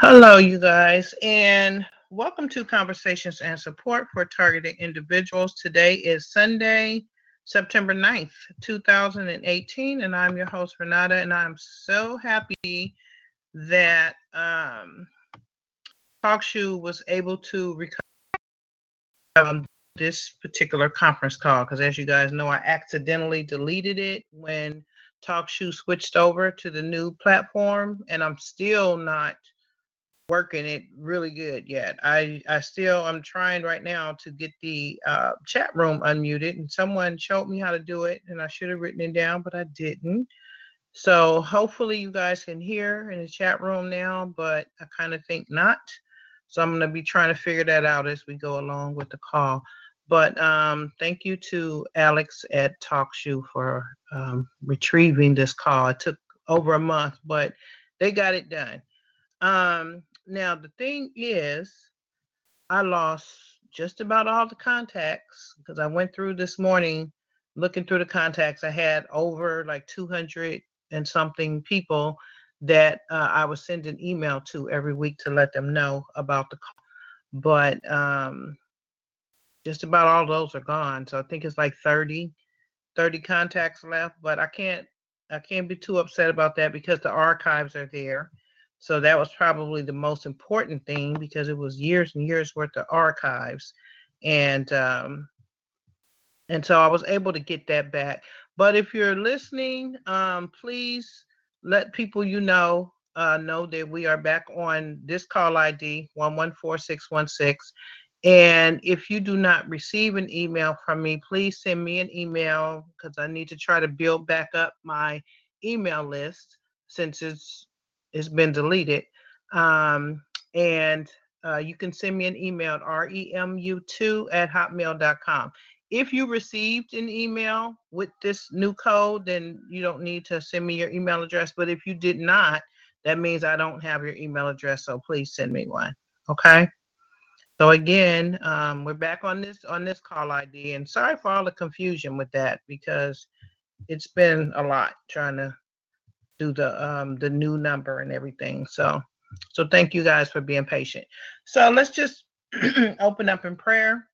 Hello, you guys, and welcome to Conversations and Support for Targeted Individuals. Today is Sunday, September 9th, 2018, and I'm your host, Renata, and I'm so happy that um, TalkShoe was able to recover um, this particular conference call because, as you guys know, I accidentally deleted it when TalkShoe switched over to the new platform, and I'm still not working it really good yet. I I still I'm trying right now to get the uh, chat room unmuted, and someone showed me how to do it, and I should have written it down, but I didn't. So hopefully you guys can hear in the chat room now, but I kind of think not. So I'm going to be trying to figure that out as we go along with the call. But um, thank you to Alex at TalkShoe for um, retrieving this call. It took over a month, but they got it done. Um, now, the thing is, I lost just about all the contacts because I went through this morning looking through the contacts. I had over like 200 and something people that uh, I was sending email to every week to let them know about the call. But um, just about all those are gone. So I think it's like 30, 30 contacts left. But I can't I can't be too upset about that because the archives are there. So that was probably the most important thing because it was years and years worth of archives. And um, and so I was able to get that back. But if you're listening, um, please let people you know uh, know that we are back on this call ID 114616. And if you do not receive an email from me, please send me an email because I need to try to build back up my email list since it's it's been deleted. Um, and uh, you can send me an email at remu2 at hotmail.com if you received an email with this new code, then you don't need to send me your email address. But if you did not, that means I don't have your email address. So please send me one. Okay. So again, um, we're back on this on this call ID, and sorry for all the confusion with that because it's been a lot trying to do the um, the new number and everything. So so thank you guys for being patient. So let's just open up in prayer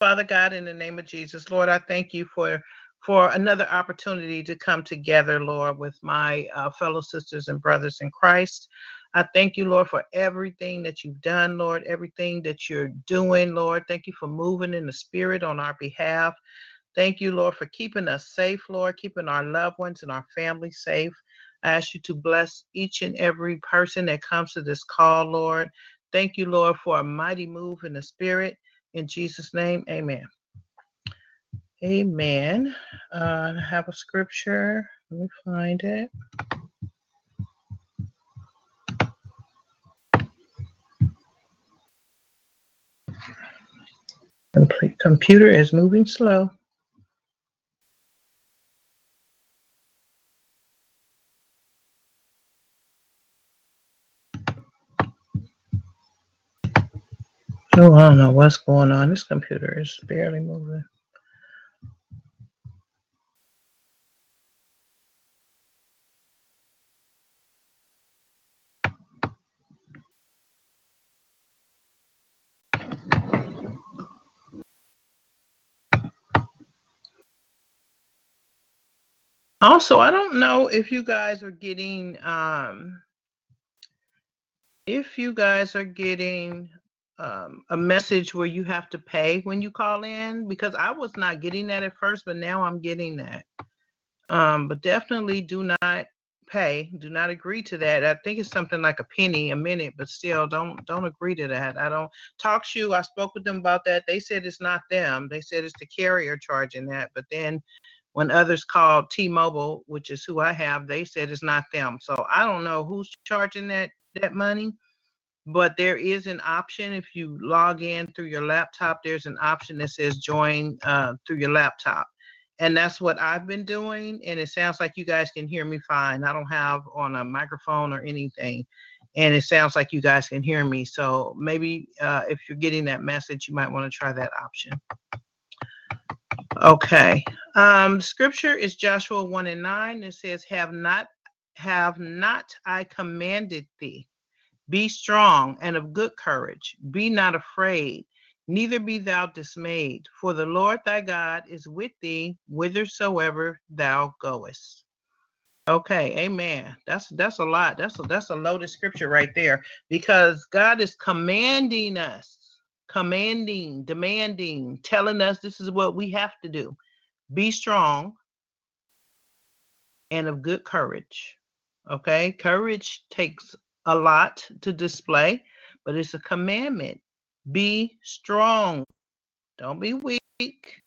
Father God, in the name of Jesus, Lord, I thank you for for another opportunity to come together, Lord, with my uh, fellow sisters and brothers in Christ. I thank you, Lord, for everything that you've done, Lord, everything that you're doing, Lord. Thank you for moving in the spirit on our behalf. Thank you, Lord, for keeping us safe, Lord, keeping our loved ones and our family safe. I ask you to bless each and every person that comes to this call, Lord. Thank you, Lord, for a mighty move in the spirit. In Jesus' name, amen. Amen. Uh, I have a scripture. Let me find it. Computer is moving slow. Oh, I don't know what's going on. This computer is barely moving. Also, I don't know if you guys are getting um if you guys are getting um, a message where you have to pay when you call in because I was not getting that at first, but now I'm getting that. Um, but definitely do not pay. Do not agree to that. I think it's something like a penny a minute, but still don't don't agree to that. I don't TalkShoe. I spoke with them about that. They said it's not them. They said it's the carrier charging that. But then When others called T-Mobile, which is who I have, they said it's not them. So I don't know who's charging that that money, but there is an option if you log in through your laptop. There's an option that says join uh, through your laptop, and that's what I've been doing. And it sounds like you guys can hear me fine. I don't have on a microphone or anything and it sounds like you guys can hear me. So maybe uh, if you're getting that message, you might want to try that option. Okay. Um, scripture is Joshua 1 and 9. It says, Have not have not I commanded thee. Be strong and of good courage. Be not afraid, neither be thou dismayed, for the Lord thy God is with thee whithersoever thou goest. Okay, amen. That's that's a lot. That's a, that's a loaded scripture right there because God is commanding us, commanding, demanding, telling us this is what we have to do. Be strong and of good courage. Okay? Courage takes a lot to display, but it's a commandment. Be strong. Don't be weak.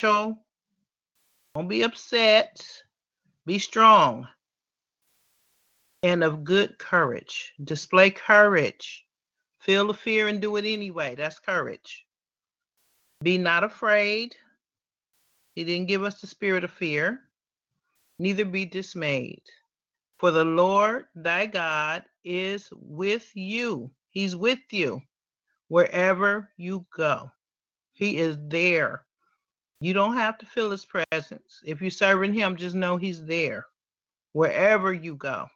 Don't be upset be strong and of good courage. Display courage. Feel the fear and do it anyway. That's courage. Be not afraid. He didn't give us the spirit of fear. Neither be dismayed. For the Lord thy God is with you. He's with you wherever you go. He is there. You don't have to feel his presence. If you're serving him, just know he's there wherever you go.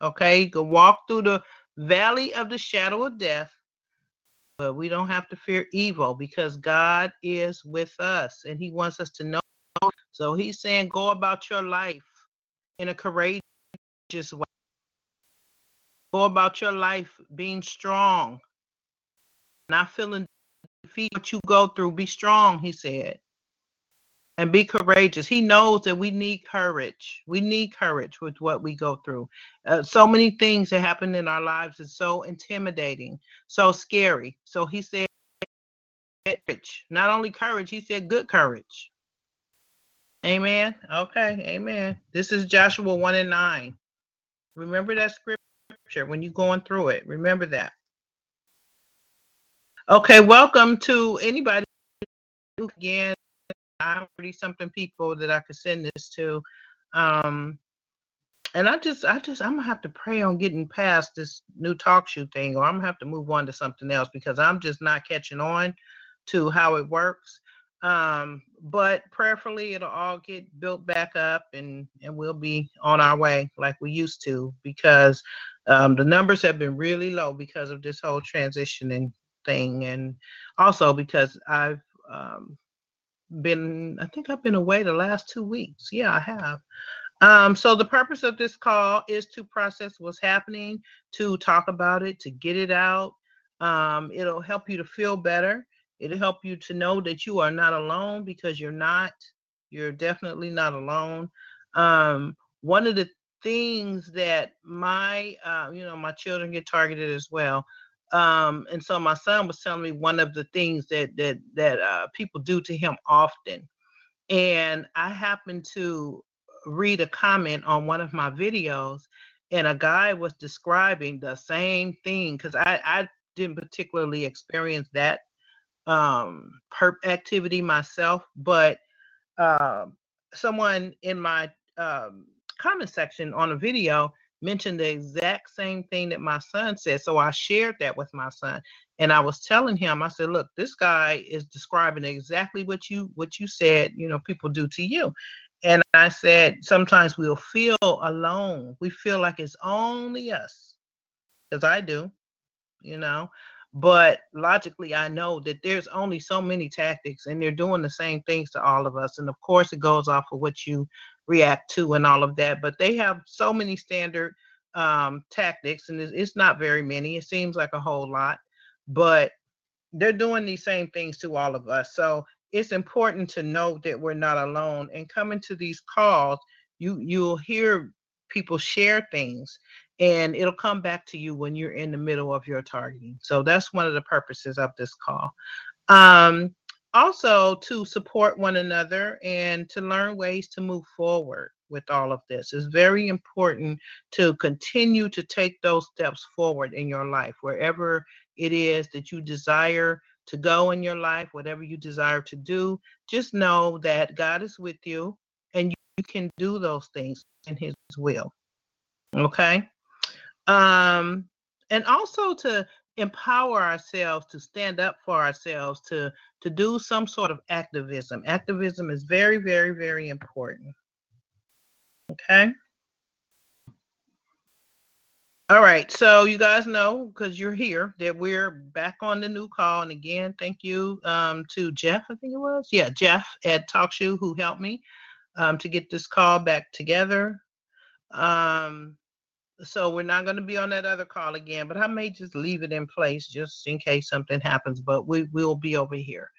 Okay? You can walk through the valley of the shadow of death, but we don't have to fear evil because God is with us and he wants us to know. So he's saying, go about your life in a courageous way. Go about your life being strong, not feeling defeat. What you go through, be strong, he said and be courageous. He knows that we need courage. We need courage with what we go through. Uh, so many things that happen in our lives is so intimidating, so scary. So he said, courage. Not only courage, he said good courage. Amen. Okay. Amen. This is Joshua 1 and 9. Remember that scripture when you're going through it. Remember that. Okay. Welcome to anybody again I 30 something people that I could send this to. Um, and I just, I just, I'm gonna have to pray on getting past this new TalkShoe thing, or I'm gonna have to move on to something else because I'm just not catching on to how it works. Um, but prayerfully, it'll all get built back up, and and we'll be on our way like we used to because um, the numbers have been really low because of this whole transitioning thing, and also because I've um, been, I think I've been away the last two weeks. Yeah, I have. Um, so the purpose of this call is to process what's happening, to talk about it, to get it out. Um, it'll help you to feel better. It'll help you to know that you are not alone because you're not. You're definitely not alone. Um, one of the things that my, uh, you know, my children get targeted as well. Um, and so my son was telling me one of the things that that that uh, people do to him often, and I happened to read a comment on one of my videos, and a guy was describing the same thing because I I didn't particularly experience that um perp activity myself, but uh, someone in my um, comment section on a video mentioned the exact same thing that my son said. So I shared that with my son. And I was telling him, I said, look, this guy is describing exactly what you what you said, you know, people do to you. And I said, sometimes we'll feel alone. We feel like it's only us. Because I do, you know. But logically, I know that there's only so many tactics and they're doing the same things to all of us. And of course, it goes off of what you react to and all of that. But they have so many standard um, tactics, and it's, it's not very many. It seems like a whole lot, but they're doing these same things to all of us. So it's important to know that we're not alone. And coming to these calls, you you'll hear people share things and it'll come back to you when you're in the middle of your targeting. So that's one of the purposes of this call. Um, also to support one another and to learn ways to move forward with all of this. It's very important to continue to take those steps forward in your life, wherever it is that you desire to go in your life, whatever you desire to do. Just know that God is with you and you, you can do those things in His will. Okay. Um, and also to empower ourselves to stand up for ourselves to to do some sort of activism. Activism is very very very important. Okay? All right so you guys know because you're here that we're back on the new call. And again thank you um, to jeff i think it was? Yeah jeff at talkshoe who helped me um, to get this call back together. Um, so we're not going to be on that other call again, but I may just leave it in place just in case something happens. But we will be over here,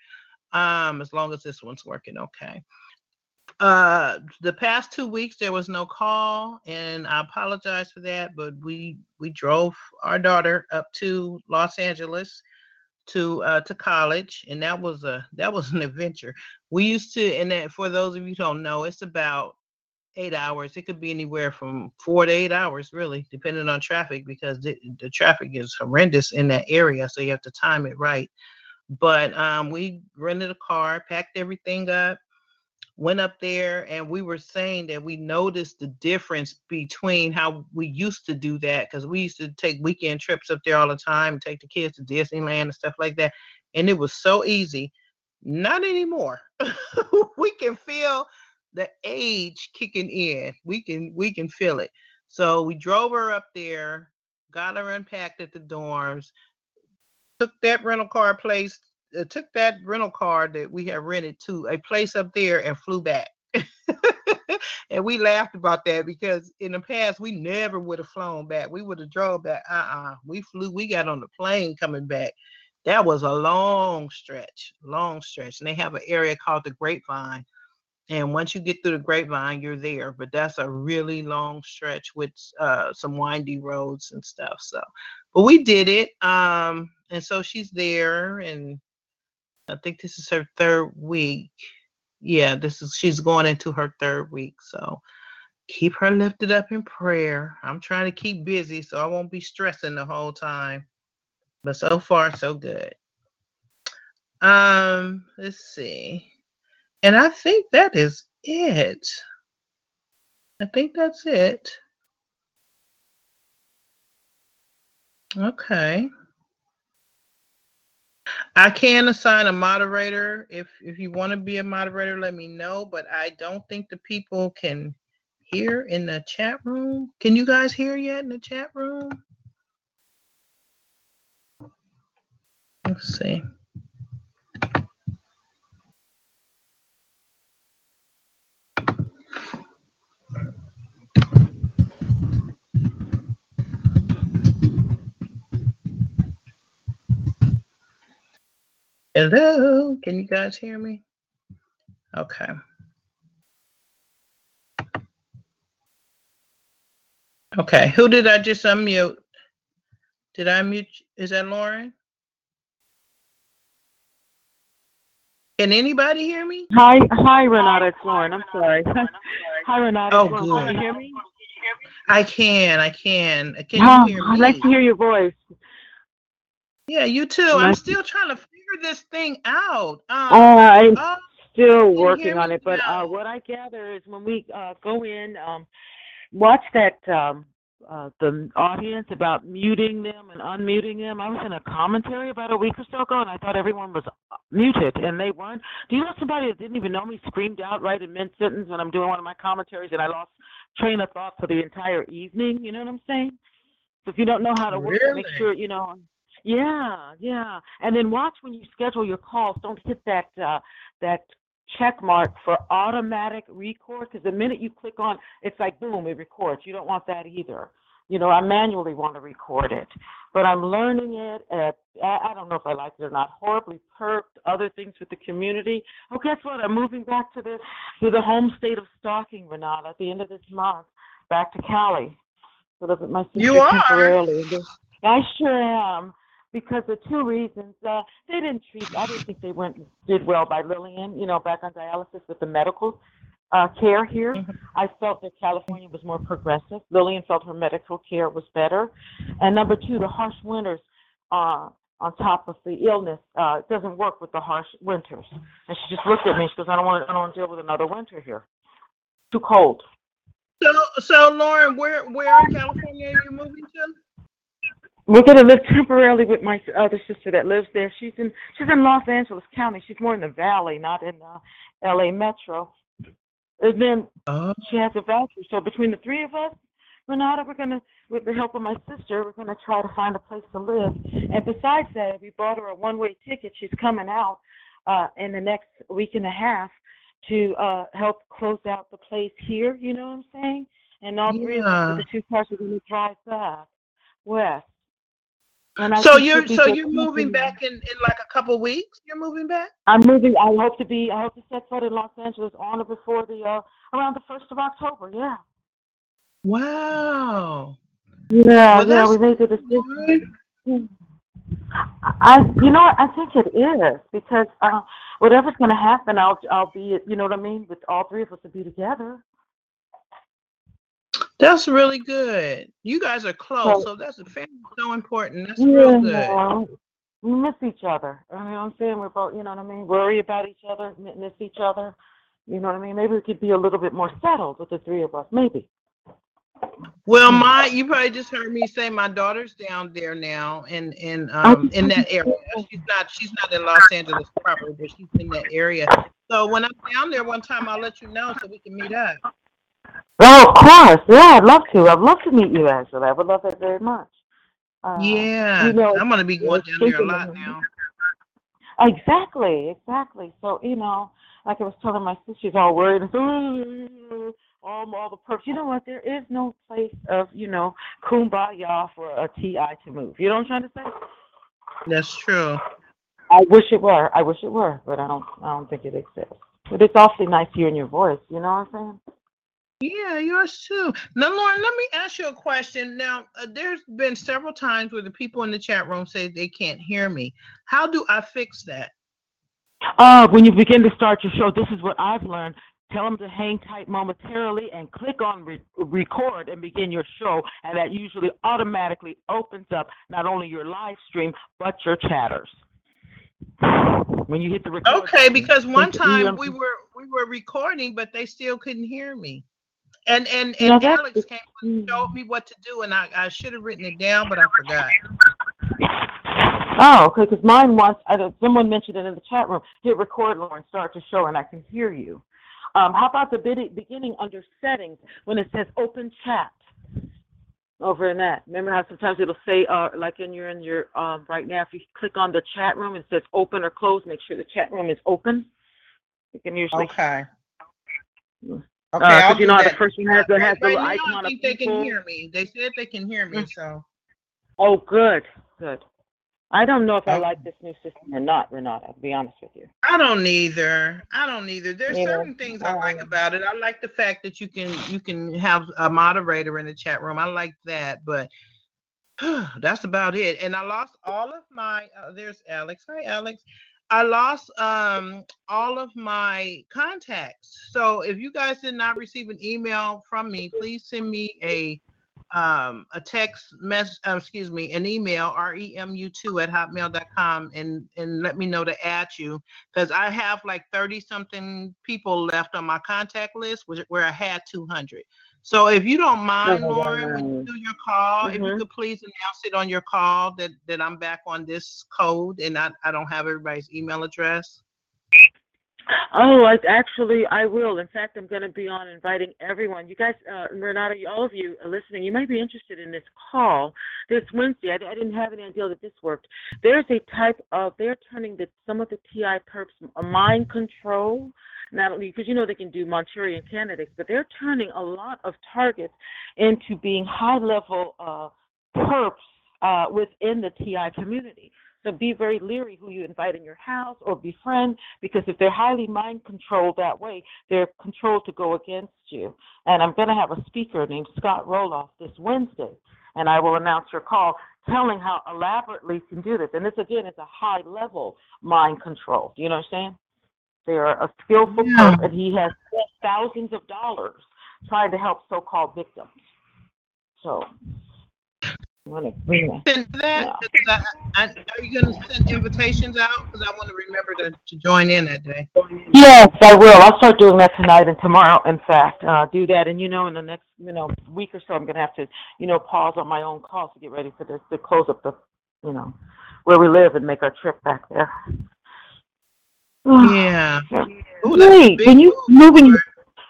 um, as long as this one's working okay. Uh, the past two weeks there was no call, and I apologize for that. But we we drove our daughter up to Los Angeles to uh, to college, and that was a that was an adventure. We used to, and that, for those of you don't know, it's about eight hours. It could be anywhere from four to eight hours, really, depending on traffic, because the, the traffic is horrendous in that area. So you have to time it right. But um, we rented a car, packed everything up, went up there, and we were saying that we noticed the difference between how we used to do that, because we used to take weekend trips up there all the time, take the kids to Disneyland and stuff like that. And it was so easy. Not anymore. we can feel the age kicking in. We can we can feel it. So we drove her up there, got her unpacked at the dorms, took that rental car place, uh, took that rental car that we had rented to a place up there and flew back. and we laughed about that because in the past we never would have flown back. We would have drove back. Uh-uh. We flew, we got on the plane coming back. That was a long stretch, long stretch. And they have an area called the Grapevine and once you get through the grapevine, you're there. But that's a really long stretch with uh, some windy roads and stuff. So, but we did it. Um, and so she's there, and I think this is her third week. Yeah, this is she's going into her third week. So keep her lifted up in prayer. I'm trying to keep busy so I won't be stressing the whole time. But so far, so good. Um, let's see. And I think that is it. I think that's it. Okay. I can assign a moderator. If if you want to be a moderator, let me know. But I don't think the people can hear in the chat room. Can you guys hear yet in the chat room? Let's see. Hello, can you guys hear me? Okay. Okay, who did I just unmute? Did I mute? Is that Lauren? Can anybody hear me? Hi, hi, Renata. It's Lauren. I'm sorry. hi, Renata. Oh, good. Can you hear me? I can, I can. Can Oh, you hear me? I'd like to hear your voice. Yeah, you too. I'm still trying to this thing out. Um, Uh, I'm oh, still working on it, but now? uh, what I gather is when we uh, go in, um, watch that um, uh, the audience about muting them and unmuting them. I was in a commentary about a week or so ago, and I thought everyone was uh, muted, and they weren't. Do you know somebody that didn't even know me screamed out right in mid sentence when I'm doing one of my commentaries, and I lost train of thought for the entire evening? You know what I'm saying? So if you don't know how to work it, make sure you know. Yeah, yeah. And then watch when you schedule your calls. Don't hit that uh, that check mark for automatic record because the minute you click on, it's like boom, it records. You don't want that either. You know, I manually want to record it, but I'm learning it. At, I I don't know if I like it or not. Horribly perked. Other things with the community. Oh, guess what? I'm moving back to the to the home state of stalking, Renata, at the end of this month, back to Cali. So with my sister You are? temporarily. I sure am because of two reasons. Uh, they didn't treat. I didn't think they went did well by Lillian. You know, back on dialysis with the medical uh, care here. Mhm. I felt that California was more progressive. Lillian felt her medical care was better. And number two, the harsh winters uh, on top of the illness uh, it doesn't work with the harsh winters. And she just looked at me. She goes, "I don't want. I don't want to deal with another winter here. Too cold." So, so Lauren, where where in California are you moving to? We're gonna live temporarily with my other sister that lives there. She's in she's in Los Angeles County. She's more in the Valley, not in uh, L.A. Metro. And then Oh, she has a voucher. So between the three of us, Renata, we're gonna, with the help of my sister, we're gonna try to find a place to live. And besides that, we bought her a one-way ticket. She's coming out uh, in the next week and a half to uh, help close out the place here. You know what I'm saying? And all three of us, the two cars, are gonna drive back west. So you're so you're moving back in in like a couple weeks. You're moving back. I'm moving. I hope to be. I hope to set foot in Los Angeles on or before the uh, around the first of October. Yeah. Wow. Yeah, Well, yeah, we made the decision. good. I, you know, what, I think it is because uh, whatever's going to happen, I'll, I'll be, you know what I mean, with all three of us to be together. That's really good. You guys are close, So- that's family so important. That's real good. we miss each other. I mean, I'm saying we're both, you know what I mean, worry about each other, mi- miss each other. You know what I mean? Maybe we could be a little bit more settled with the three of us. Maybe. Well, my you probably just heard me say my daughter's down there now in in um in that area. She's not she's not in Los Angeles proper, but she's in that area. So when I'm down there one time, I'll let you know so we can meet up. Oh, of course. Yeah, I'd love to. I'd love to meet you, Angela. I would love that very much. Uh, Yeah, you know, I'm gonna be going down there a thinking lot now. Exactly, exactly. So, you know, like I was telling my sister, she's all worried. and so, all, all the perks. You know what? There is no place of, you know, kumbaya for a TI to move. You know what I'm trying to say? That's true. I wish it were. I wish it were, but I don't. I don't think it exists. But it's awfully nice hearing your voice. You know what I'm saying? Yeah, yours too. Now, Lauren, let me ask you a question. Now, uh, there's been several times where the people in the chat room say they can't hear me. How do I fix that? Uh, when you begin to start your show, this is what I've learned. Tell them to hang tight momentarily and click on re- record and begin your show, and that usually automatically opens up not only your live stream but your chatters. When you hit the record, Okay, because one time we were we were recording, but they still couldn't hear me. And and and that's Alex the- came and showed me what to do, and I I should have written it down, but I forgot. Oh, okay. Because mine was. I don't, someone mentioned it in the chat room. Hit record, Lauren, start the show, and I can hear you. Um, how about the beginning under settings when it says open chat? Over in that. Remember how sometimes it'll say, uh, like in your in your um, right now, if you click on the chat room, it says open or close. Make sure the chat room is open. You can usually. Okay. Okay, Uh, 'cause I'll you do know how the that. person has the has right, the right little now, icon I of think they can people. hear me. They said they can hear me, Mm. so Oh, good, good. I don't know if I like this new system or not, Renata. To be honest with you. I don't neither. I don't either. There's Yeah, certain things I like um, about it. I like the fact that you can you can have a moderator in the chat room. I like that, but that's about it. And I lost all of my. Uh, there's Alex. Hi, Alex. I lost um all of my contacts. So if you guys did not receive an email from me, please send me a um a text mess uh, excuse me an email remu2 at hotmail.com and and let me know to add you because i have like 30 something people left on my contact list which, where i had 200 so if you don't mind Oh, lauren when you do your call if you Mhm. could please announce it on your call that that i'm back on this code and i, I don't have everybody's email address Oh, I actually I will. In fact, I'm going to be on inviting everyone. You guys, uh, Renata, all of you listening. You might be interested in this call this Wednesday. I, I didn't have any idea that this worked. There's a type of they're turning the some of the TI perps a mind control. Only because you know they can do Manchurian candidates, but they're turning a lot of targets into being high level uh, perps uh, within the TI community. So be very leery who you invite in your house or befriend because if they're highly mind controlled that way, they're controlled to go against you. And I'm going to have a speaker named Scott Roloff this Wednesday, and I will announce your call telling how elaborately you can do this. And this again is a high level mind control. Do you know what I'm saying? They are a skillful Yeah. perp, and he has spent thousands of dollars trying to help so-called victims. So, I'm gonna bring that. Send that. 'cause I, I, are you going to send invitations out? Because I want to remember to, to join in that day. Yes, I will. I'll start doing that tonight and tomorrow. In fact, uh, do that. And you know, in the next you know week or so, I'm gonna have to you know pause on my own calls to get ready for this to close up the you know where we live and make our trip back there. Yeah. Ooh, Wait, when you moving?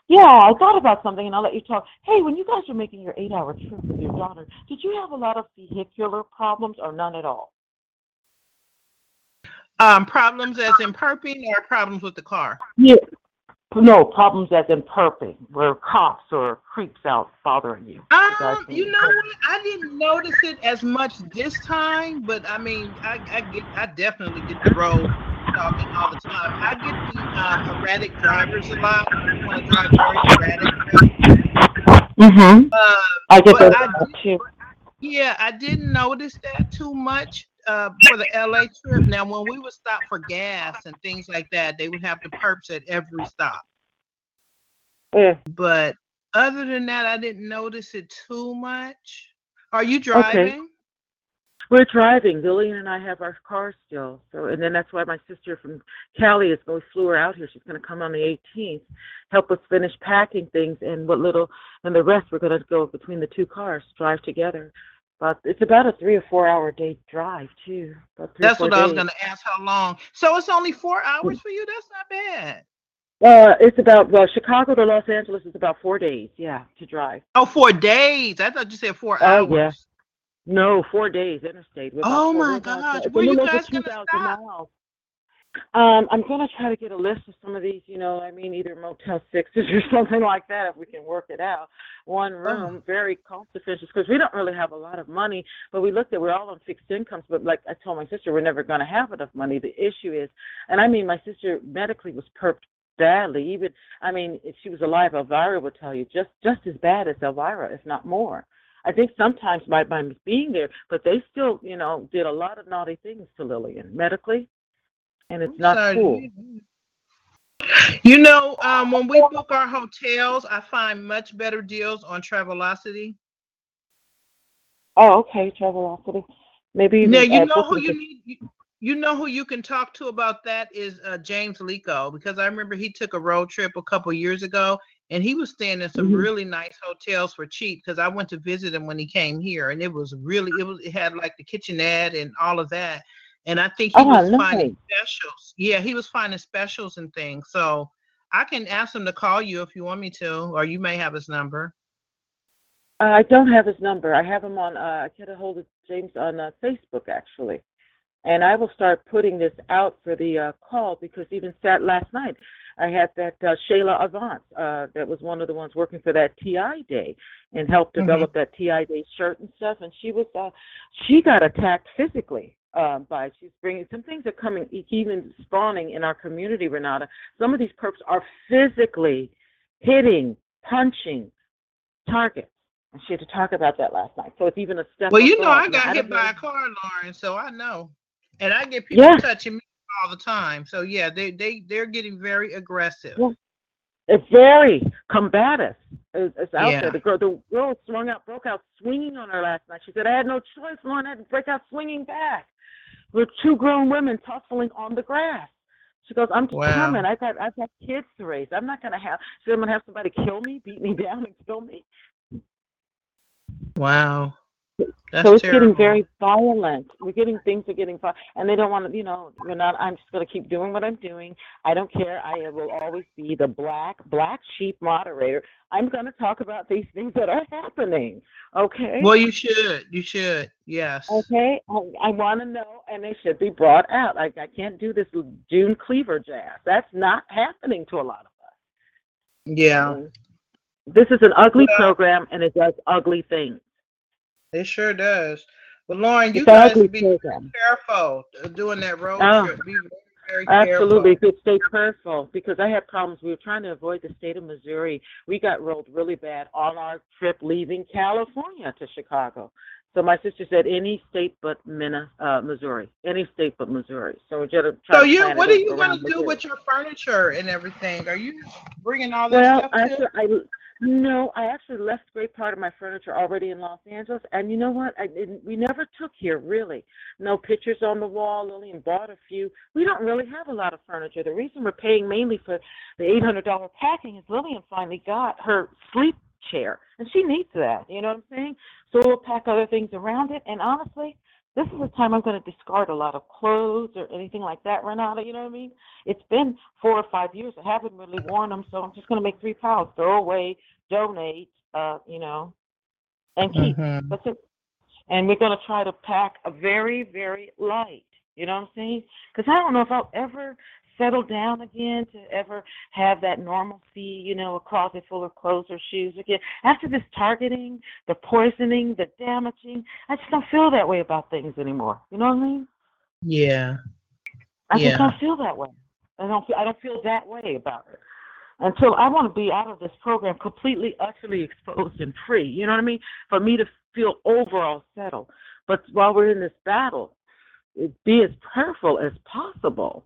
Yeah, I thought about something, and I'll let you talk. Hey, when you guys were making your eight-hour trip with your daughter, did you have a lot of vehicular problems or none at all? Um, problems as in perping or problems with the car? Yeah. No problems as in perping, where cops or creeps out bothering you. Um, you know what? I didn't notice it as much this time, but I mean, I, I get, I definitely get the road talking all the time. I get the um, erratic drivers a lot. I want to drive very erratic. Mm-hmm. Uh, I get But those I too. yeah, I didn't notice that too much uh, for the LA trip. Now, when we would stop for gas and things like that, they would have the perps at every stop. Yeah. But other than that, I didn't notice it too much. Are you driving? We're driving. Lillian and I have our car still. So, and then that's why my sister from Cali is going. Flew her out here. She's going to come on the 18th, help us finish packing things, and what little, and the rest we're going to go between the two cars, drive together. But it's about a three or four hour day drive too. That's what I was going to ask. How long? So it's only four hours for you. That's not bad. Uh, it's about well, Chicago to Los Angeles is about four days. Yeah, to drive. Oh, four days. I thought you said four Oh, hours. yeah. No, four days interstate. We're about Oh, my about, gosh. uh, it's a Where you little over guys gonna 2,000 stop? miles. Um, I'm gonna try to get a list of some of these. You know, I mean, either Motel Sixes or something like that, if we can work it out. One Oh. room, very cost efficient, because we don't really have a lot of money. But we looked at, we're all on fixed incomes. But like I told my sister, we're never gonna have enough money. The issue is, and I mean, my sister medically was perped badly. Even, I mean, if she was alive, Elvira would tell you just just as bad as Elvira, if not more. I think sometimes by by being there, but they still, you know, did a lot of naughty things to Lillian medically, and it's I'm not sorry cool. You know, um, when we book our hotels, I find much better deals on Travelocity. Oh, okay, Travelocity. Maybe even Now you know who you need. You, you know who you can talk to about that is uh, James Lico because I remember he took a road trip a couple years ago and he was staying in some Mhm. really nice hotels for cheap because I went to visit him when he came here and it was really it was it had like the kitchenette and all of that and I think he Oh, was finding specials. Yeah, he was finding specials and things. So I can ask him to call you if you want me to, or you may have his number. Uh, I don't have his number. I have him on. Uh, I get a hold of James on uh, Facebook actually, and I will start putting this out for the uh, call because even sat last night, I had that uh, Shayla Avant, uh, that was one of the ones working for that TI day and helped Mhm. develop that TI day shirt and stuff. And she was, uh, she got attacked physically. Uh, by she's bringing some things are coming even spawning in our community renata some of these perps are physically hitting punching targets and she had to talk about that last night. So it's even a step. Well, you know. I got hit by a car, Lauren, so I know. And I get people Yeah. touching me all the time. So yeah, they they they're getting very aggressive. Yeah. It's very combative. It's, it's out Yeah. there. The girl, the girl swung out, broke out swinging on her last night. She said, "I had no choice, Lauren. I had to break out swinging back." We're two grown women tussling on the grass. She goes, "I'm Wow. determined. I got, I've got kids to raise. I'm not gonna have. So I'm gonna have somebody kill me, beat me down, and kill me." Wow. That's so it's terrible. getting very violent. We're getting things are getting violent, and they don't want to. You know, we're not. I'm just going to keep doing what I'm doing. I don't care. I will always be the black black sheep moderator. I'm going to talk about these things that are happening. Okay. Well, you should. You should. Yes. Okay, I, I want to know, and they should be brought out. Like I can't do this June Cleaver jazz. That's not happening to a lot of us. Yeah. And This is an ugly Well- program, and it does ugly things. It sure does. But Lauren, you It's guys be program. careful uh, doing that road Oh. trip. Be very, very Absolutely, careful. stay careful because I had problems. We were trying to avoid the state of Missouri. We got rolled really bad on our trip leaving California to Chicago. So my sister said any state but Minna, uh, Missouri, any state but Missouri. So we're gonna So to you, what are you gonna do Missouri. with your furniture and everything? Are you bringing all that Well, stuff actually, I no, I actually left great part of my furniture already in Los Angeles, and you know what? I didn't. We never took here really. No pictures on the wall. Lillian bought a few. We don't really have a lot of furniture. The reason we're paying mainly for the eight hundred dollar packing is Lillian finally got her sleep chair, and she needs that. You know what I'm saying? So we'll pack other things around it. And honestly, this is the time I'm going to discard a lot of clothes or anything like that, Renata. You know what I mean? It's been four or five years. I haven't really worn them, so I'm just going to make three piles, throw away, donate, uh, you know, and keep. Mhm. That's it. And we're going to try to pack a very, very light. You know what I'm saying? Because I don't know if I'll ever settle down again to ever have that normalcy, you know, a closet full of clothes or shoes again. After this targeting, the poisoning, the damaging, I just don't feel that way about things anymore. You know what I mean? Yeah. I Yeah. just don't feel that way. I don't feel I don't feel that way about it. Until I want to be out of this program completely, utterly exposed and free. You know what I mean? For me to feel overall settled. But while we're in this battle, be as prayerful as possible.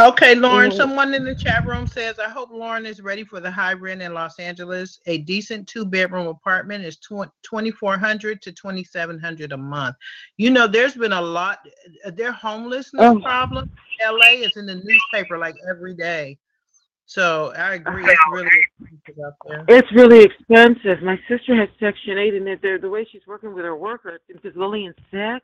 Okay, Lauren, Mm. someone in the chat room says, I hope Lauren is ready for the high rent in Los Angeles. A decent two bedroom apartment is 2400 to 2700 a month. You know, there's been a lot, uh, their homelessness Oh. problem in LA is in the newspaper like every day. So I agree, it's really expensive out there. It's really expensive. My sister has Section 8, and the way she's working with her worker, because Lillian's sick,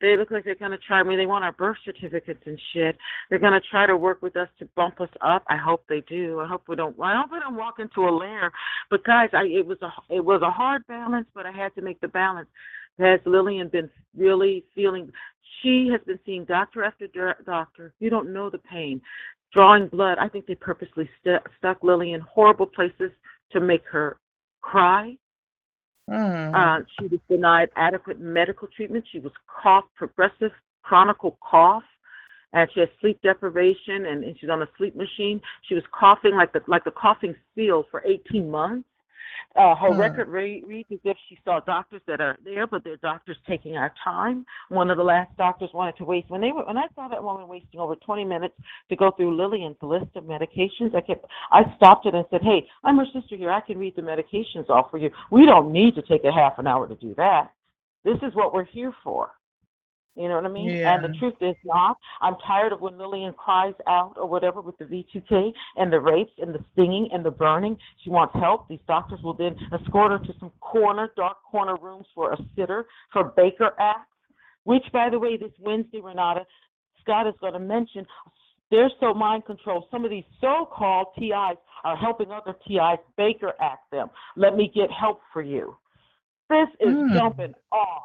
they look like they're to try, mean, they want our birth certificates and shit. They're to try to work with us to bump us up. I hope they do. I hope we don't, I hope we don't walk into a lair. But guys, I, it was a, it was a hard balance, but I had to make the balance. Has Lillian been really feeling, she has been seeing doctor after doctor. You don't know the pain. Drawing blood, I think they purposely stu stuck Lillian horrible places to make her cry. Mm. Uh, she was denied adequate medical treatment. She was cough, progressive chronic cough, and she has sleep deprivation, and, and she's on a sleep machine. She was coughing like the like the coughing seals for 18 months. Uh, her Hmm. record re- reads as if she saw doctors that are there, but they're doctors taking our time. One of the last doctors wanted to waste when they were when I saw that woman wasting over 20 minutes to go through Lillian's list of medications. I kept I stopped it and said, "Hey, I'm her sister here. I can read the medications off for you. We don't need to take a half an hour to do that. This is what we're here for." You know what I mean? Yeah. And the truth is not. I'm tired of when Lillian cries out or whatever with the V2K and the rapes and the stinging and the burning. She wants help. These doctors will then escort her to some corner, dark corner rooms for a sitter for Baker Act, which, by the way, this Wednesday, Renata, Scott is going to mention. They're so mind controlled. Some of these so-called TIs are helping other TIs Baker Act them. Let me get help for you. This is Hmm. jumping off.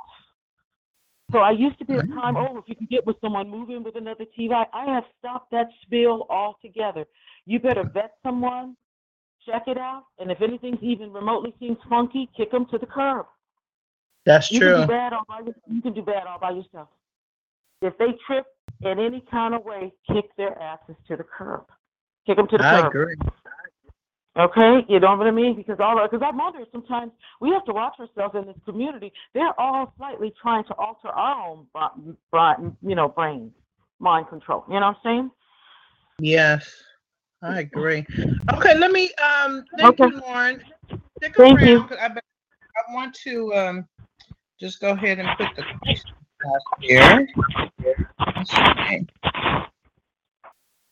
So I used to be a time, oh, if you can get with someone, move in with another TI. I have stopped that spiel altogether. You better vet someone, check it out, and if anything's even remotely seems funky, kick them to the curb. That's You can true. do bad all by you can do bad all by yourself. If they trip in any kind of way, kick their asses to the curb. Kick them to the I curb. agree. Okay, you know what I mean? Because all because I wonder sometimes we have to watch ourselves in this community. They're all slightly trying to alter our own, you know, brains, mind control. You know what I'm saying? Yes, I agree. Okay, let me, um, thank Okay. you, Lauren. Stick Thank you. around, 'cause I, I want to, um, just go ahead and put the questions out here.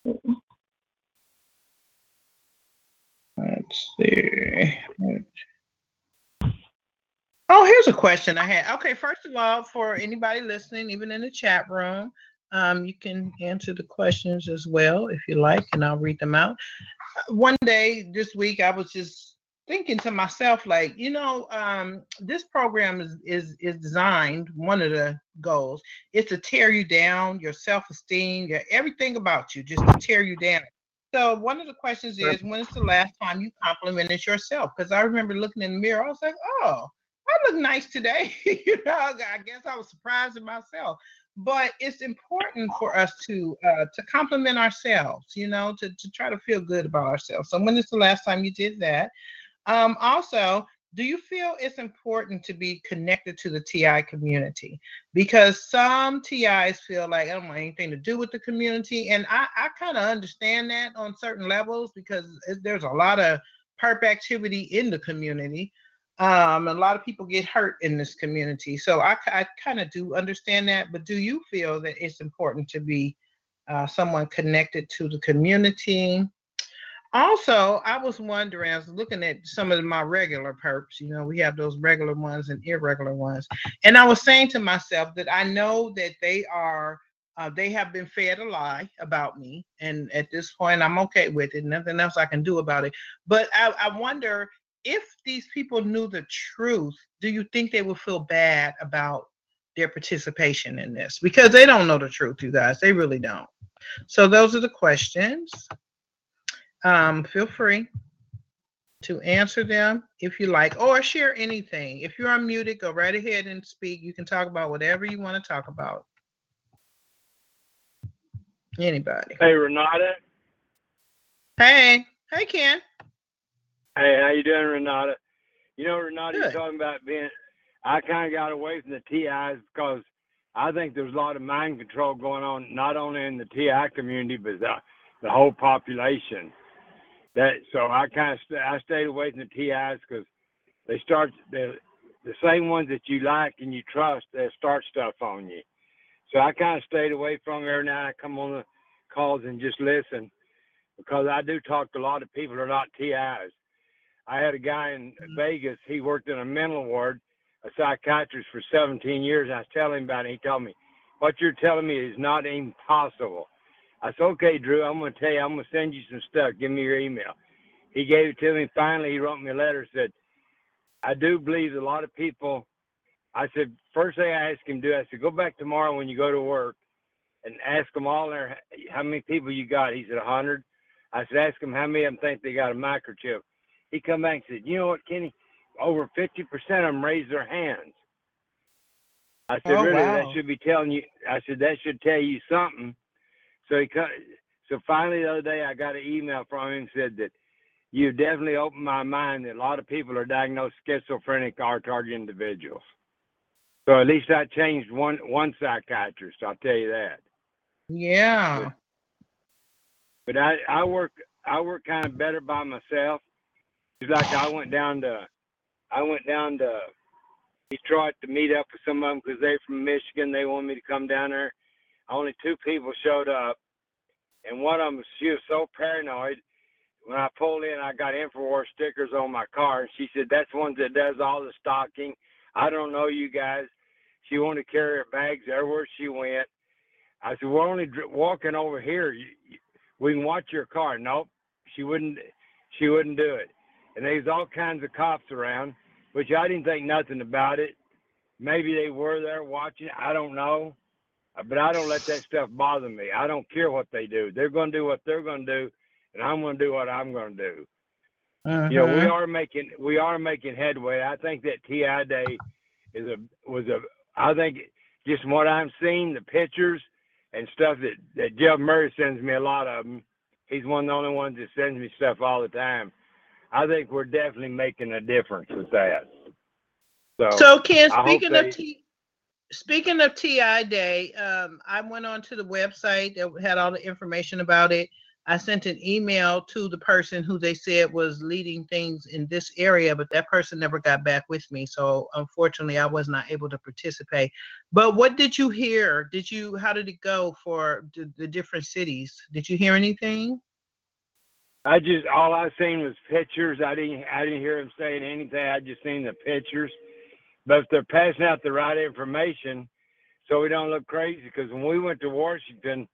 See. Let's see. Oh, here's a question I had. Okay, first of all, for anybody listening, even in the chat room, um, you can answer the questions as well if you like, and I'll read them out. One day this week, I was just thinking to myself, like, you know, um, this program is is is designed. One of the goals is to tear you down, your self-esteem, your everything about you, just to tear you down. So one of the questions is, when is the last time you complimented yourself? Because I remember looking in the mirror, I was like, oh, I look nice today. you know, I guess I was surprised at myself. But it's important for us to uh, to compliment ourselves, you know, to, to try to feel good about ourselves. So when is the last time you did that? Um, also, do you feel it's important to be connected to the TI community? Because some TIs feel like I don't want anything to do with the community. And I, I kind of understand that on certain levels because there's a lot of perp activity in the community. Um, a lot of people get hurt in this community. So I, I kind of do understand that. But do you feel that it's important to be uh, someone connected to the community? Also, I was wondering, I was looking at some of my regular perps. You know, we have those regular ones and irregular ones. And I was saying to myself that I know that they are, uh, they have been fed a lie about me. And at this point, I'm okay with it. Nothing else I can do about it. But I, I wonder if these people knew the truth, do you think they would feel bad about their participation in this? Because they don't know the truth, you guys. They really don't. So those are the questions. Um, feel free to answer them if you like, or share anything. If you're unmuted, go right ahead and speak. You can talk about whatever you want to talk about. Anybody? Hey, Renata. Hey, hey, Ken. Hey, how you doing, Renata? You know, Renata, Good. you're talking about being. I kind of got away from the TIs because I think there's a lot of mind control going on, not only in the TI community, but the, the whole population. That so I kind of st- I stayed away from the TIs because they start the the same ones that you like and you trust. They start stuff on you. So I kind of stayed away from every now. I come on the calls and just listen because I do talk to a lot of people who are not TIs. I had a guy in mm-hmm. Vegas. He worked in a mental ward, a psychiatrist for 17 years. I was telling him about it. He told me, "What you're telling me is not impossible." I said, "Okay, Drew. I'm going to tell you. I'm going to send you some stuff. Give me your email." He gave it to me. Finally, he wrote me a letter. Said, "I do believe a lot of people." I said, first thing I asked him to do, I said, go back tomorrow when you go to work and ask them all there how many people you got. He said, a hundred. I said, ask them how many of them think they got a microchip. He come back and said, you know what, Kenny? Over 50% of them raised their hands. I said, Oh, really? wow. That should be telling you. I said, that should tell you something. So he cut. So finally, the other day, I got an email from him said that you definitely opened my mind that a lot of people are diagnosed schizophrenic or target individuals. So at least I changed one one psychiatrist. I'll tell you that. Yeah. But I I work I work kind of better by myself. It's like I went down to I went down to Detroit to meet up with some of them because they're from Michigan. They wanted me to come down there. Only two people showed up, and one of them she was so paranoid. When I pulled in, I got Infowars stickers on my car, and she said that's one that does all the stocking. I don't know you guys. She wanted to carry her bags everywhere she went. I said, we're only dr- walking over here. You, you, we can watch your car. Nope, she wouldn't. She wouldn't do it. And there's all kinds of cops around, which I didn't think nothing about it. Maybe they were there watching. I don't know, but I don't let that stuff bother me. I don't care what they do. They're going to do what they're going to do, and I'm going to do what I'm going to do. You know, we Mhm. are making we are making headway. I think that TI Day is a was a. I think just from what I'm seeing, the pictures and stuff that that Jeff Murray sends me a lot of them. He's one of the only ones that sends me stuff all the time. I think we're definitely making a difference with that. So, So Ken, speaking they- of T, speaking of TI Day, um, I went on to the website that had all the information about it. I sent an email to the person who they said was leading things in this area, but that person never got back with me. So unfortunately, I was not able to participate. But what did you hear? Did you? How did it go for the, the different cities? Did you hear anything? I just all I seen was pictures. I didn't I didn't hear him saying anything. I just seen the pictures. But if they're passing out the right information, so we don't look crazy, because when we went to Washington,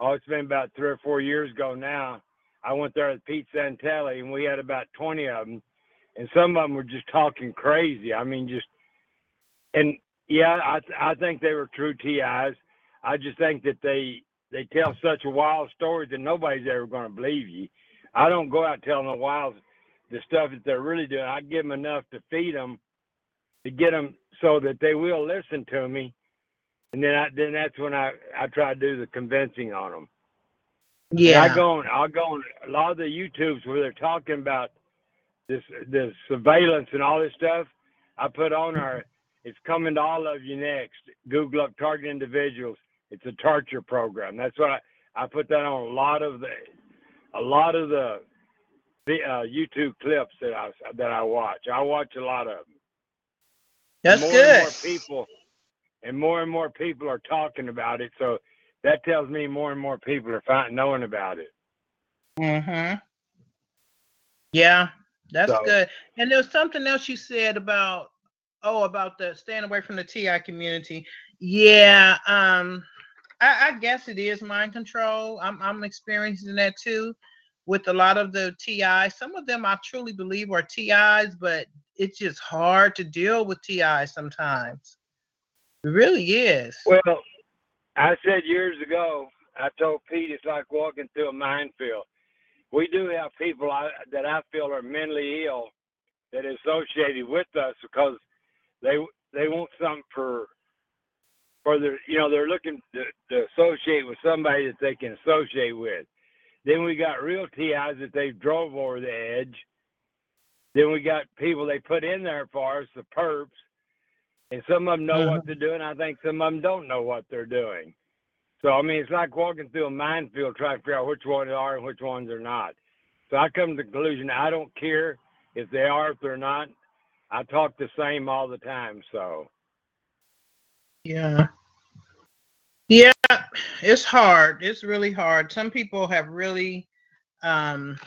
oh, it's been about three or four years ago now. I went there with Pete Santilli, and we had about twenty of them, and some of them were just talking crazy. I mean, just and yeah, I I think they were true TIs. I just think that they they tell such wild story that nobody's ever going to believe you. I don't go out telling the wild the stuff that they're really doing. I give them enough to feed them, to get them so that they will listen to me, and then I then that's when I I try to do the convincing on them. And Yeah. I go on I go on a lot of the YouTubes where they're talking about this the surveillance and all this stuff. I put on our. It's coming to all of you next. Google up target individuals. It's a torture program. That's what I, I put that on a lot of the a lot of the the uh, YouTube clips that I that I watch. I watch a lot of them. That's more good. And more people, and more and more people are talking about it. So that tells me more and more people are finding, knowing about it. Mm-hmm. Yeah, that's So- good. And there's something else you said about oh about the staying away from the TI community. Yeah, um, I, I guess it is mind control. I'm I'm experiencing that too with a lot of the TI. Some of them I truly believe are TIs, but it's just hard to deal with TI sometimes. It really is. Well, I said years ago, I told Pete it's like walking through a minefield. We do have people I, that I feel are mentally ill that are associated with us because they they want something for for their you know they're looking to, to associate with somebody that they can associate with. Then we got real TIs that they drove over the edge. Then we got people they put in there for us, the perps, and some of them know what they're doing. I think some of them don't know what they're doing. So I mean, it's like walking through a minefield trying to figure out which ones are and which ones are not. So I come to the conclusion I don't care if they are, if they're not. I talk the same all the time. So Yeah. Yeah, it's hard. It's really hard. Some people have really um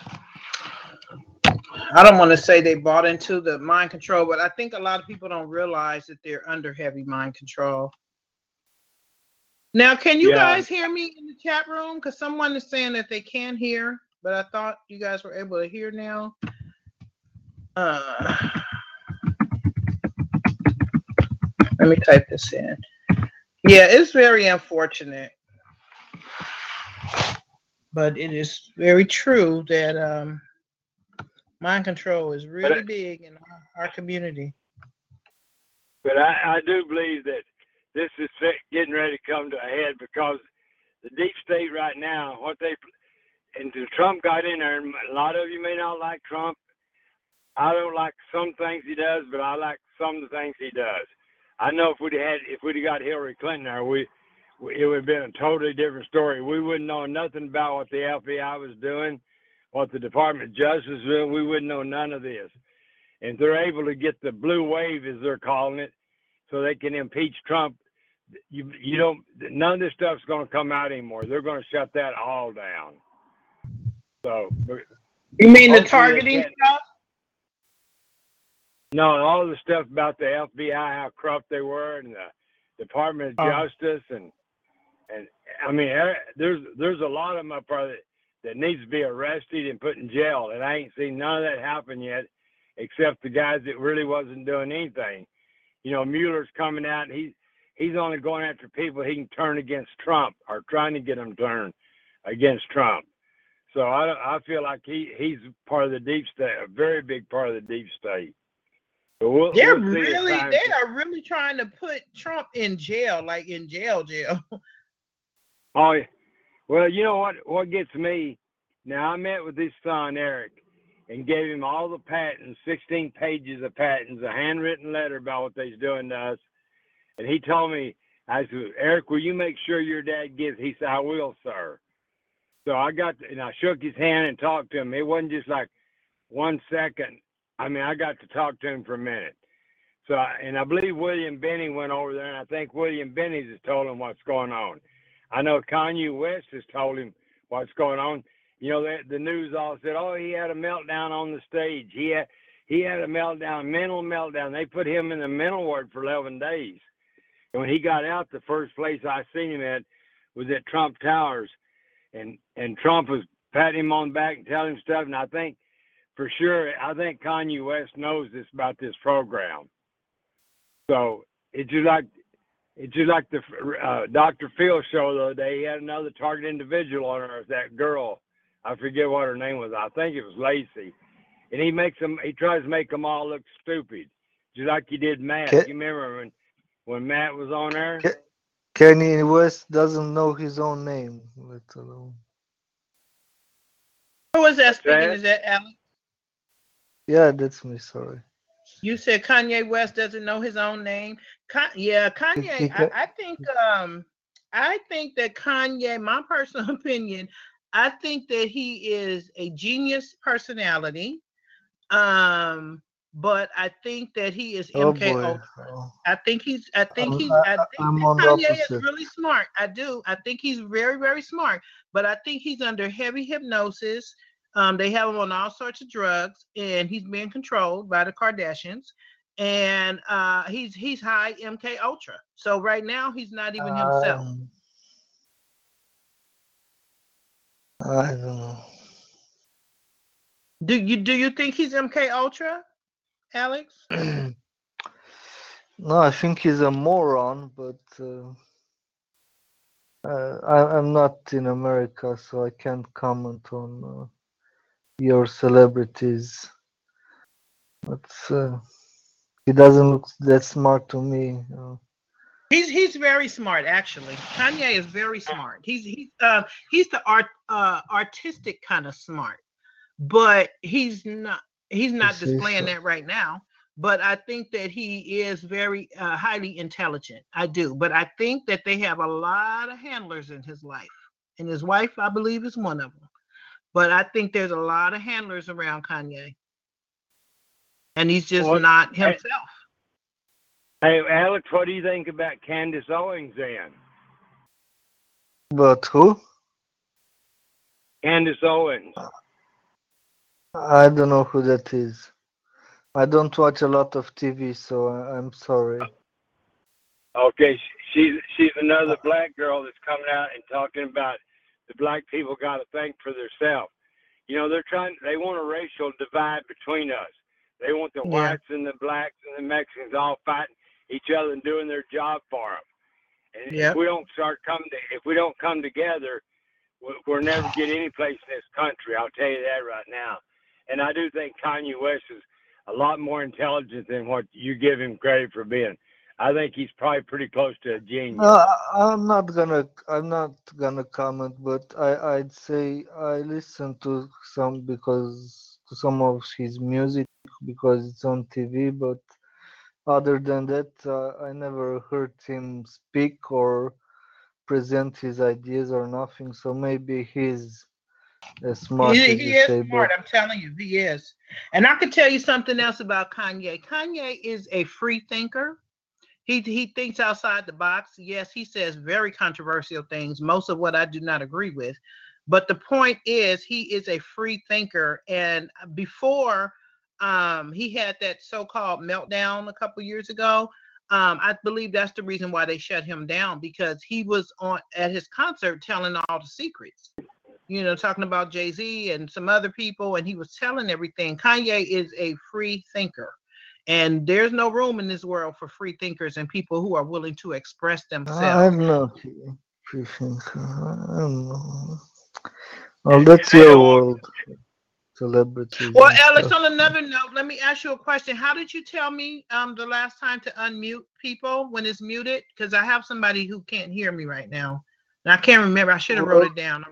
I don't want to say they bought into the mind control, but I think a lot of people don't realize that they're under heavy mind control. Now, can you Yeah. guys hear me in the chat room? Because someone is saying that they can hear, but I thought you guys were able to hear now. Uh, let me type this in. Yeah, it's very unfortunate. But it is very true that um, mind control is really big in our, our community. But I, I do believe that this is getting ready to come to a head because the deep state right now, what they and Trump got in there, and a lot of you may not like Trump. I don't like some things he does, but I like some of the things he does. I know if we'd had if we'd have got Hillary Clinton there, we, we it would have been a totally different story. We wouldn't know nothing about what the FBI was doing, what the Department of Justice doing. We wouldn't know none of this. And they're able to get the blue wave, as they're calling it, so they can impeach Trump. You you don't none of this stuff's going to come out anymore. They're going to shut that all down. So You mean the targeting stuff? no, all the stuff about the FBI, how corrupt they were, and the Department of Oh. Justice, and and I mean, eh, there's there's a lot of them up there that, that needs to be arrested and put in jail, and I ain't seen none of that happen yet, except the guys that really wasn't doing anything. You know, Mueller's coming out, he's he's only going after people he can turn against Trump or trying to get them turned against Trump. So I I feel like he he's part of the deep state, a very big part of the deep state. We'll, They're we'll really they are really trying to put Trump in jail, like in jail jail. Oh, yeah. Well, you know what? What gets me now? I met with his son Eric and gave him all the patents, 16 pages of patents, a handwritten letter about what they's doing to us. And he told me, I said, Eric, will you make sure your dad gets? He said, I will, sir. So I got and I shook his hand and talked to him. It wasn't just like one second. I mean, I got to talk to him for a minute. So, and I believe William Binney went over there, and I think William Binney's has told him what's going on. I know Kanye West has told him what's going on. You know, the, the news all said, "Oh, he had a meltdown on the stage. He had he had a meltdown, mental meltdown. They put him in the mental ward for 11 days. And when he got out, the first place I seen him at was at Trump Towers, and and Trump was patting him on the back and telling him stuff. And I think for sure, I think Kanye West knows this about this program. So it's just like it's just like the uh, Dr. Phil show the other day. He had another target individual on her. That girl, I forget what her name was. I think it was Lacey, and he makes them. He tries to make them all look stupid, just like he did Matt. Ke- You remember when when Matt was on there? Ke- Kanye West doesn't know his own name, let alone. Who is that speaking? Is that Alex? Yeah, that's me. Sorry. You said Kanye West doesn't know his own name. Ka- yeah, Kanye. I, I think. Um, I think that Kanye. My personal opinion. I think that he is a genius personality. Um, but I think that he is Oh MK boy. Ultra. I think he's. I think I'm- he's. I- think I'm that Kanye is really smart. I do. I think he's very, very smart. But I think he's under heavy hypnosis. Um, they have him on all sorts of drugs, and he's being controlled by the Kardashians. And uh, he's he's high MK Ultra. So right now he's not even himself. um, I don't know. Do you do you think he's MK Ultra, Alex? no, I think he's a moron, but uh, uh, I, I'm not in America, so I can't comment on uh, your celebrities. But uh, he doesn't look that smart to me. Uh, He's he's very smart actually. Kanye is very smart. He's he's uh he's the art uh artistic kind of smart, but he's not he's not displaying so. that right now. But I think that he is very uh, highly intelligent. I do, but I think that they have a lot of handlers in his life, and his wife, I believe, is one of them. But I think there's a lot of handlers around Kanye, and he's just Well, not himself. Hey, Alex, what do you think about Candace Owens then? but who? Candace Owens. I don't know who that is. I don't watch a lot of TV, so I, I'm sorry. Okay, she's she's another black girl that's coming out and talking about the black people got to think for themselves. You know, they're trying. They want a racial divide between us. They want the Yeah. whites and the blacks and the Mexicans all fighting each other and doing their job for them. And Yep. if we don't start coming, to, if we don't come together, we- we'll never get any place in this country. I'll tell you that right now. And I do think Kanye West is a lot more intelligent than what you give him credit for being. I think he's probably pretty close to a genius. Uh, I- I'm not gonna I'm not gonna comment, but I I'd say I listen to some because to some of his music because it's on TV, but other than that, uh, I never heard him speak or present his ideas or nothing. So maybe he's as smart he, as he you is say, smart. but I'm telling you, he is. And I can tell you something else about Kanye. Kanye is a free thinker. He he thinks outside the box. Yes, he says very controversial things. Most of what I do not agree with. But the point is, he is a free thinker. And before um, he had that so-called meltdown a couple years ago, um, I believe that's the reason why they shut him down because he was on at his concert telling all the secrets you know, talking about Jay Z and some other people, and he was telling everything. Kanye is a free thinker, and there's no room in this world for free thinkers and people who are willing to express themselves. I'm not a free thinker. I don't know. Well, that's your world. Celebrities. Well, Alex, on another note, let me ask you a question. How did you tell me um the last time to unmute people when it's muted? Because I have somebody who can't hear me right now. And I can't remember. I should have wrote it down.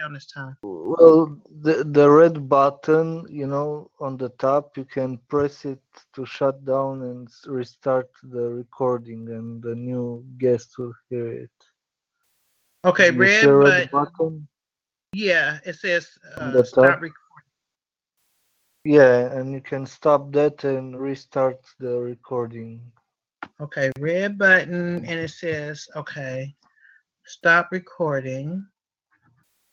Down this time. Well, the the red button, you know, on the top, you can press it to shut down and restart the recording, and the new guest will hear it. Okay, You red, red but button. yeah, it says uh, stop recording. Yeah, and you can stop that and restart the recording. Okay, red button, and it says, okay, stop recording.